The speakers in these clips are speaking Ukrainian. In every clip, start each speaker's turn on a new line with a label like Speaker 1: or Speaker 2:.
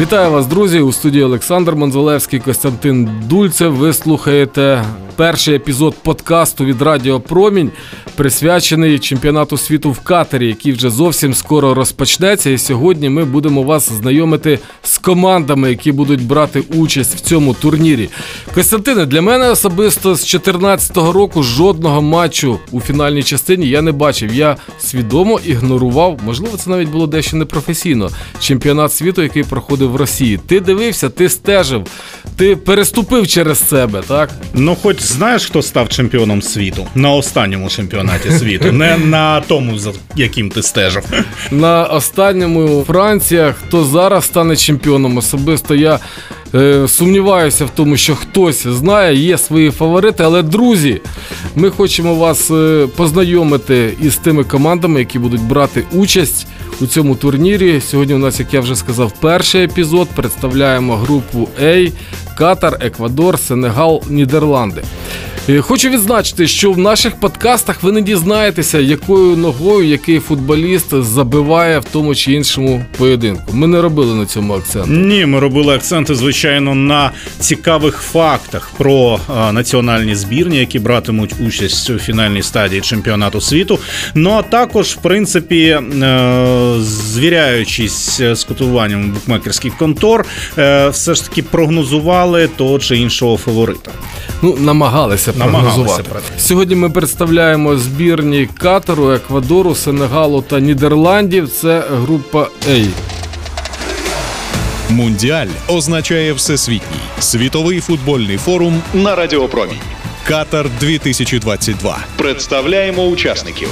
Speaker 1: Вітаю вас, друзі! У студії Олександр Монзолевський, Костянтин Дульцев. Ви слухаєте перший епізод подкасту від Радіо Промінь, присвячений чемпіонату світу в катері, який вже зовсім скоро розпочнеться. І сьогодні ми будемо вас знайомити з командами, які будуть брати участь в цьому турнірі. Костянтине, для мене особисто з 2014 року жодного матчу у фінальній частині я не бачив. Я свідомо ігнорував, можливо, це навіть було дещо непрофесійно. Чемпіонат світу, який проходив в Росії. Ти дивився, ти стежив, ти переступив через себе, так?
Speaker 2: Ну, хоч знаєш, хто став чемпіоном світу на останньому чемпіонаті світу, не на тому, за яким ти стежив.
Speaker 1: На останньому Франція, хто зараз стане чемпіоном, особисто я е, сумніваюся в тому, що хтось знає, є свої фаворити. Але друзі, ми хочемо вас е, познайомити із тими командами, які будуть брати участь у цьому турнірі. Сьогодні у нас, як я вже сказав, перший епізод. Представляємо групу A, Катар, Еквадор, Сенегал, Нідерланди. Е, Хочу відзначити, що в наших подкастах ви не дізнаєтеся, якою ногою який футболіст забиває в тому чи іншому поєдинку. Ми не робили на цьому акцент.
Speaker 2: Ні, ми робили акценти, звичайно, на цікавих фактах про е, національні збірні, які братимуть участь у фінальній стадії чемпіонату світу. Ну а також, в принципі, е, звіряючись з котуванням букмекерських контор, е, все ж таки прогнозували того чи іншого фаворита.
Speaker 1: Ну, намагалися
Speaker 2: Намагалися,
Speaker 1: прогнозувати. Сьогодні ми представляємо збірні Катару, Еквадору, Сенегалу та Нідерландів. Це група А.
Speaker 3: Мундіаль означає всесвітній світовий футбольний форум
Speaker 4: на Радіопромінь.
Speaker 3: Катар 2022.
Speaker 4: Представляємо учасників.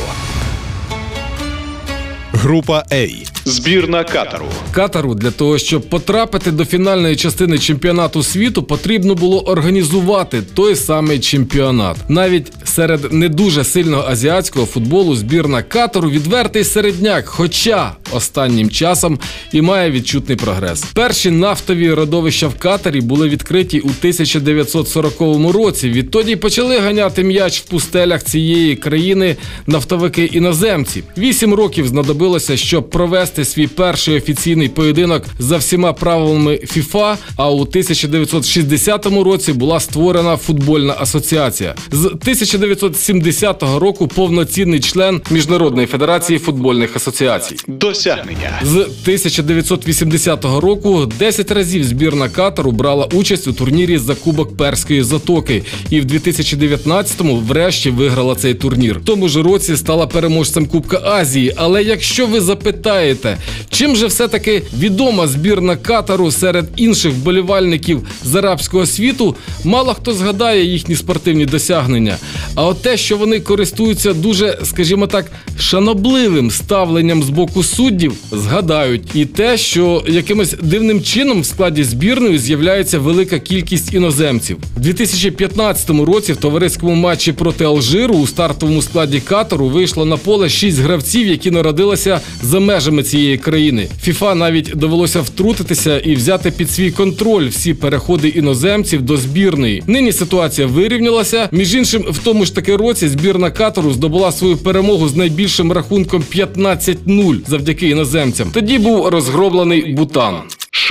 Speaker 3: Група А.
Speaker 4: Збірна Катару.
Speaker 1: Катару для того, щоб потрапити до фінальної частини чемпіонату світу, потрібно було організувати той самий чемпіонат. Навіть серед не дуже сильного азіатського футболу збірна Катару відвертий середняк, хоча останнім часом і має відчутний прогрес. Перші нафтові родовища в Катарі були відкриті у 1940 році. Відтоді почали ганяти м'яч в пустелях цієї країни нафтовики іноземці. Вісім років знадобилося, щоб провести свій перший офіційний поєдинок за всіма правилами ФІФА. А у 1960 році була створена футбольна асоціація. З 1970 року повноцінний член Міжнародної федерації футбольних асоціацій.
Speaker 4: Досягнення.
Speaker 1: З 1980 року 10 разів збірна Катару брала участь у турнірі за Кубок Перської затоки, і в 2019-му врешті виграла цей турнір. В тому ж році стала переможцем Кубка Азії. Але якщо ви запитаєте, чим же все-таки відома збірна Катару серед інших вболівальників з арабського світу, мало хто згадає їхні спортивні досягнення. А от те, що вони користуються дуже, скажімо так, шанобливим ставленням з боку суддів, згадають. І те, що якимось дивним чином в складі збірної з'являється велика кількість іноземців. У 2015 році в товариському матчі проти Алжиру у стартовому складі Катару вийшло на поле шість гравців, які народилися за межами цієї країни. ФІФА навіть довелося втрутитися і взяти під свій контроль всі переходи іноземців до збірної. Нині ситуація вирівнялася. Між іншим, в тому ж таки році збірна Катару здобула свою перемогу з найбільшим рахунком 15-0 завдяки іноземцям. Тоді був розгроблений Бутан.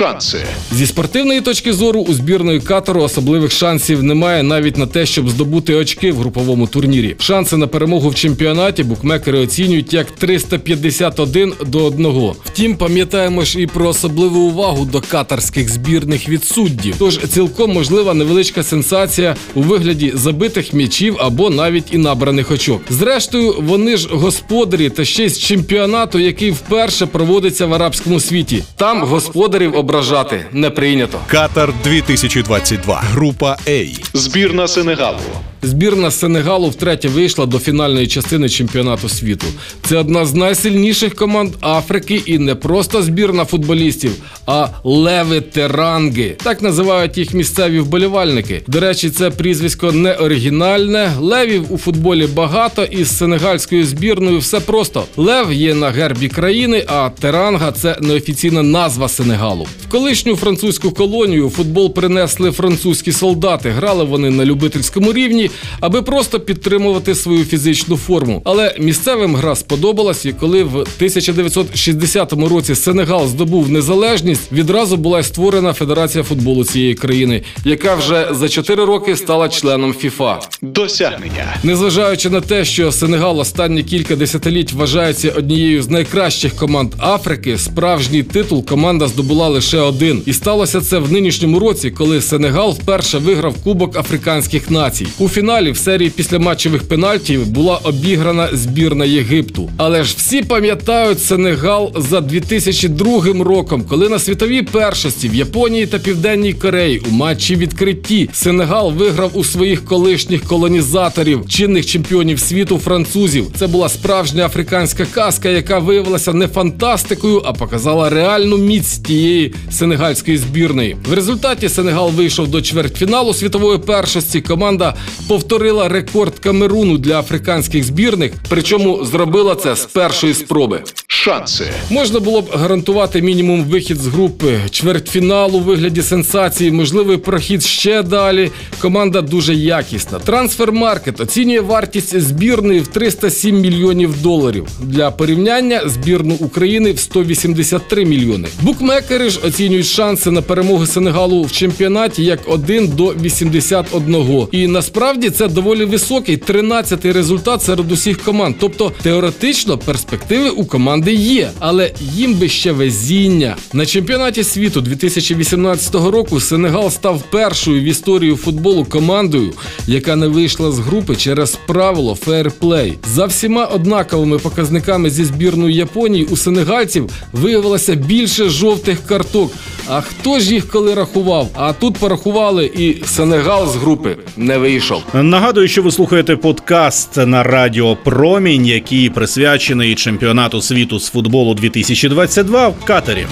Speaker 4: Шанси.
Speaker 1: Зі спортивної точки зору у збірної Катару особливих шансів немає навіть на те, щоб здобути очки в груповому турнірі. Шанси на перемогу в чемпіонаті букмекери оцінюють як 351 до 1. Втім, пам'ятаємо ж і про особливу увагу до катарських збірних від суддів. Тож цілком можлива невеличка сенсація у вигляді забитих м'ячів або навіть і набраних очок. Зрештою, вони ж господарі та ще й з чемпіонату, який вперше проводиться в арабському світі. Там господарів ображати не прийнято.
Speaker 3: Катар 2022. Група А.
Speaker 4: Збірна Сенегалу.
Speaker 1: Збірна Сенегалу втретє вийшла до фінальної частини чемпіонату світу. Це одна з найсильніших команд Африки і не просто збірна футболістів, а леви теранги. Так називають їх місцеві вболівальники. До речі, це прізвисько не оригінальне. Левів у футболі багато, і з сенегальською збірною все просто. Лев є на гербі країни, а теранга це неофіційна назва Сенегалу. В колишню французьку колонію футбол принесли французькі солдати. Грали вони на любительському рівні Аби просто підтримувати свою фізичну форму. Але місцевим гра сподобалась, і коли в 1960 році Сенегал здобув незалежність, відразу була створена Федерація футболу цієї країни, яка вже за 4 роки стала членом ФІФА.
Speaker 4: Досягнення.
Speaker 1: Незважаючи на те, що Сенегал останні кілька десятиліть вважається однією з найкращих команд Африки, справжній титул команда здобула лише один. І сталося це в нинішньому році, коли Сенегал вперше виграв Кубок африканських націй. У фіналі в серії післяматчевих пенальтів була обіграна збірна Єгипту. Але ж всі пам'ятають Сенегал за 2002 роком, коли на світовій першості в Японії та Південній Кореї у матчі відкритті Сенегал виграв у своїх колишніх колонізаторів, чинних чемпіонів світу французів. Це була справжня африканська казка, яка виявилася не фантастикою, а показала реальну міць тієї сенегальської збірної. В результаті Сенегал вийшов до чвертьфіналу світової першості. Команда повторила рекорд Камеруну для африканських збірних, причому зробила це з першої спроби.
Speaker 4: Шанси.
Speaker 1: Можна було б гарантувати мінімум вихід з групи, чвертьфіналу у вигляді сенсації, можливий прохід ще далі. Команда дуже якісна. Трансфермаркет оцінює вартість збірної в 307 мільйонів доларів. Для порівняння збірну України в 183 мільйони. Букмекери ж оцінюють шанси на перемогу Сенегалу в чемпіонаті як 1 до 81. І насправді це доволі високий 13-й результат серед усіх команд. Тобто теоретично перспективи у команди є, але їм би ще везіння. На чемпіонаті світу 2018 року Сенегал став першою в історії футболу командою, яка не вийшла з групи через правило фейрплей. За всіма однаковими показниками зі збірною Японії у сенегальців виявилося більше жовтих карток. А хто ж їх коли рахував? А тут порахували, і Сенегал з групи не вийшов.
Speaker 2: Нагадую, що ви слухаєте подкаст на радіо Промінь, який присвячений чемпіонату світу з футболу 2022 в Катарі.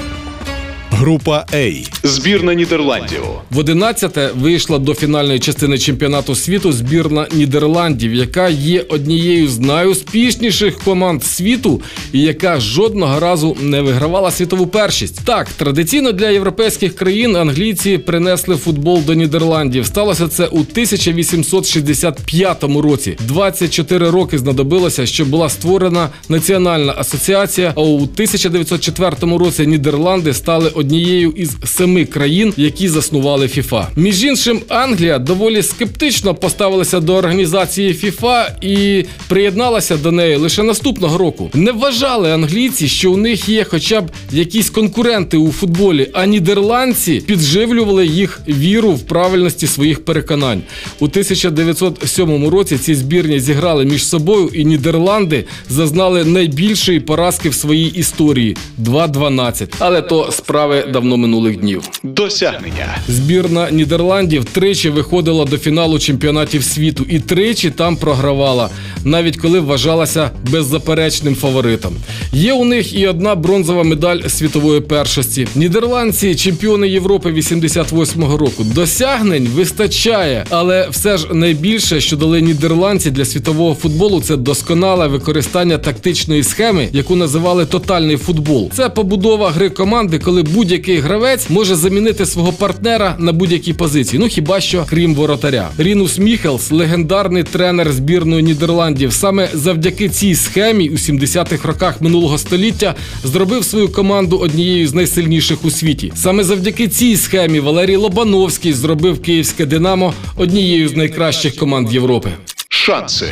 Speaker 3: Група А.
Speaker 4: Збірна Нідерландів.
Speaker 1: В 11-те вийшла до фінальної частини чемпіонату світу збірна Нідерландів, яка є однією з найуспішніших команд світу і яка жодного разу не вигравала світову першість. Так, традиційно для європейських країн англійці принесли футбол до Нідерландів. Сталося це у 1865 році. 24 роки знадобилося, щоб була створена національна асоціація. А у 1904 році Нідерланди стали однією із семи країн, які заснували ФІФА. Між іншим, Англія доволі скептично поставилася до організації ФІФА і приєдналася до неї лише наступного року. Не вважали англійці, що у них є хоча б якісь конкуренти у футболі, а нідерландці підживлювали їх віру в правильності своїх переконань. У 1907 році ці збірні зіграли між собою, і Нідерланди зазнали найбільшої поразки в своїй історії 2-12. Але то справи давно минулих днів.
Speaker 4: Досягнення.
Speaker 1: Збірна Нідерландів тричі виходила до фіналу чемпіонатів світу і тричі там програвала, навіть коли вважалася беззаперечним фаворитом. Є у них і одна бронзова медаль світової першості. Нідерландці чемпіони Європи 88-го року. Досягнень вистачає, але все ж найбільше, що дали нідерландці для світового футболу, це досконале використання тактичної схеми, яку називали тотальний футбол. Це побудова гри команди, коли будь-який гравець може замінити свого партнера на будь-якій позиції. Ну хіба що крім воротаря. Рінус Міхелс, легендарний тренер збірної Нідерландів, саме завдяки цій схемі у 70-х роках минулого століття зробив свою команду однією з найсильніших у світі. Саме завдяки цій схемі Валерій Лобановський зробив київське Динамо однією з найкращих команд Європи.
Speaker 4: Шанси.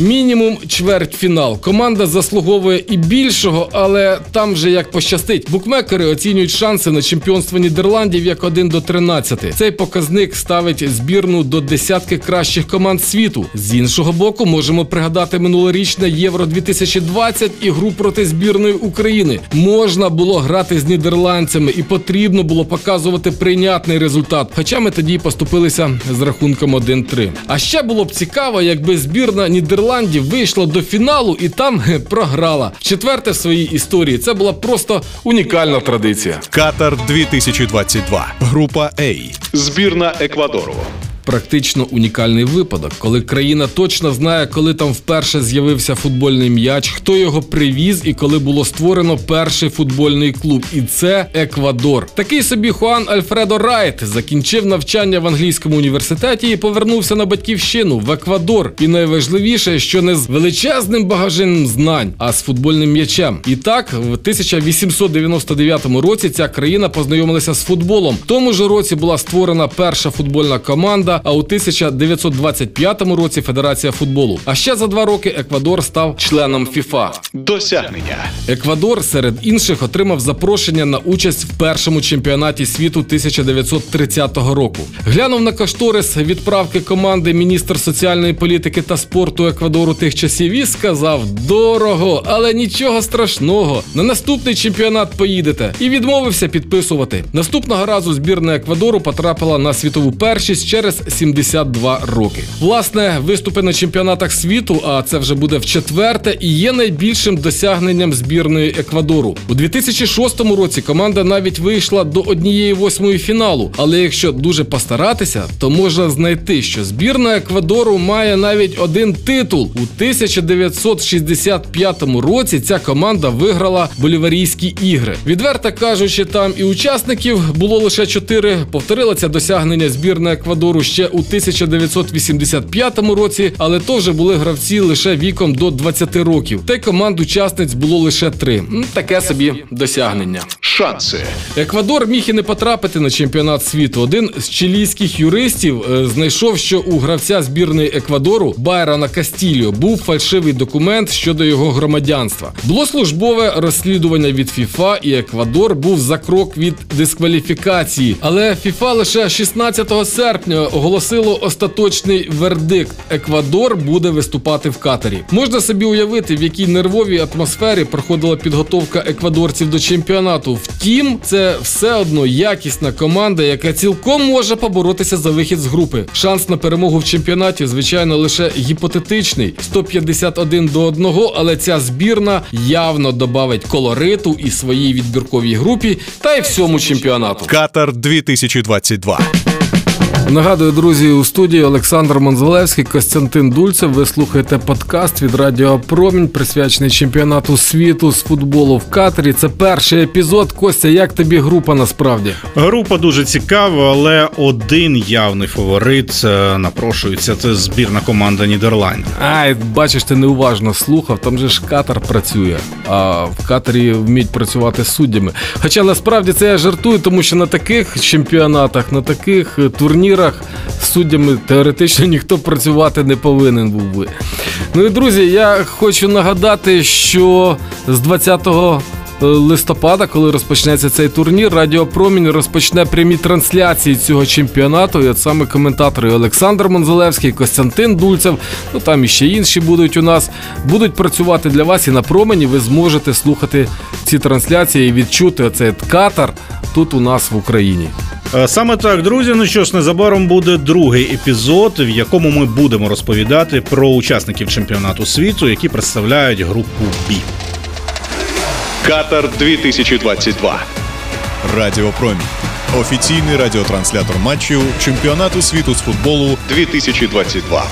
Speaker 1: Мінімум чвертьфінал. Команда заслуговує і більшого, але там же як пощастить. Букмекери оцінюють шанси на чемпіонство Нідерландів як 1 до 13. Цей показник ставить збірну до десятки кращих команд світу. З іншого боку, можемо пригадати минулорічне Євро 2020 і гру проти збірної України. Можна було грати з нідерландцями і потрібно було показувати прийнятний результат. Хоча ми тоді поступилися з рахунком 1-3. А ще було б цікаво, якби збірна Нідерландів вийшла до фіналу і там програла. Вчетверте в своїй історії це була просто унікальна традиція.
Speaker 3: Катар 2022. Група А.
Speaker 4: Збірна Еквадору.
Speaker 1: Практично унікальний випадок, коли країна точно знає, коли там вперше з'явився футбольний м'яч, хто його привіз і коли було створено перший футбольний клуб. І це Еквадор. Такий собі Хуан Альфредо Райт закінчив навчання в англійському університеті і повернувся на батьківщину в Еквадор. І найважливіше, що не з величезним багажем знань, а з футбольним м'ячем. І так, в 1899 році ця країна познайомилася з футболом. В тому ж році була створена перша футбольна команда. А у 1925 році Федерація футболу. А ще за два роки Еквадор став членом ФІФА.
Speaker 4: Досягнення.
Speaker 1: Еквадор серед інших отримав запрошення на участь в першому чемпіонаті світу 1930 року. Глянув на кошторис відправки команди міністр соціальної політики та спорту Еквадору тих часів і сказав: дорого, але нічого страшного. На наступний чемпіонат поїдете і відмовився підписувати. Наступного разу збірна Еквадору потрапила на світову першість через 72 роки. Власне, виступи на чемпіонатах світу, а це вже буде в четверте, і є найбільшим досягненням збірної Еквадору. У 2006 році команда навіть вийшла до однієї восьмої фіналу. Але якщо дуже постаратися, то можна знайти, що збірна Еквадору має навіть один титул. У 1965 році ця команда виграла боліварійські ігри. Відверто кажучи, там і учасників було лише чотири. Повторила це досягнення збірна Еквадору ще у 1985 році, але то вже були гравці лише віком до 20 років. Та й команд учасниць було лише три. Таке собі досягнення.
Speaker 4: Шанси.
Speaker 1: Еквадор міг і не потрапити на чемпіонат світу. Один з чилійських юристів е, знайшов, що у гравця збірної Еквадору Байрона Кастільо був фальшивий документ щодо його громадянства. Було службове розслідування від ФІФА, і Еквадор був за крок від дискваліфікації. Але ФІФА лише 16 серпня оголосило остаточний вердикт. Еквадор буде виступати в Катарі. Можна собі уявити, в якій нервовій атмосфері проходила підготовка еквадорців до чемпіонату. Втім, це все одно якісна команда, яка цілком може поборотися за вихід з групи. Шанс на перемогу в чемпіонаті, звичайно, лише гіпотетичний 151 до 1, але ця збірна явно добавить колориту і своїй відбірковій групі, та й всьому чемпіонату.
Speaker 3: Катар 2022.
Speaker 1: Нагадую, друзі, у студії Олександр Монзалевський, Костянтин Дульцев. Ви слухаєте подкаст від Радіо Промінь, присвячений чемпіонату світу з футболу в Катарі. Це перший епізод. Костя, як тобі група насправді?
Speaker 2: Група дуже цікава, але один явний фаворит е, напрошується. Це збірна команда Нідерландів.
Speaker 1: Ай, бачиш, ти неуважно слухав. Там же ж Катар працює, а в Катарі вміють працювати з суддями. Хоча насправді це я жартую, тому що на таких чемпіонатах, на таких е, турнірах з суддями теоретично ніхто працювати не повинен був би. Ну і друзі, я хочу нагадати, що з 20 листопада, коли розпочнеться цей турнір, Радіо Промінь розпочне прямі трансляції цього чемпіонату. І от саме коментатори Олександр Монзалевський, Костянтин Дульцев, ну там і ще інші будуть у нас, будуть працювати для вас і на промені. Ви зможете слухати ці трансляції і відчути оцей катар тут у нас в Україні.
Speaker 2: Е, Саме так, друзі. Ну що ж, незабаром буде другий епізод, в якому ми будемо розповідати про учасників чемпіонату світу, які представляють групу Бі.
Speaker 4: Катар 2022.
Speaker 3: Радіо Промінь. Офіційний радіотранслятор матчів чемпіонату світу з футболу
Speaker 4: 2022.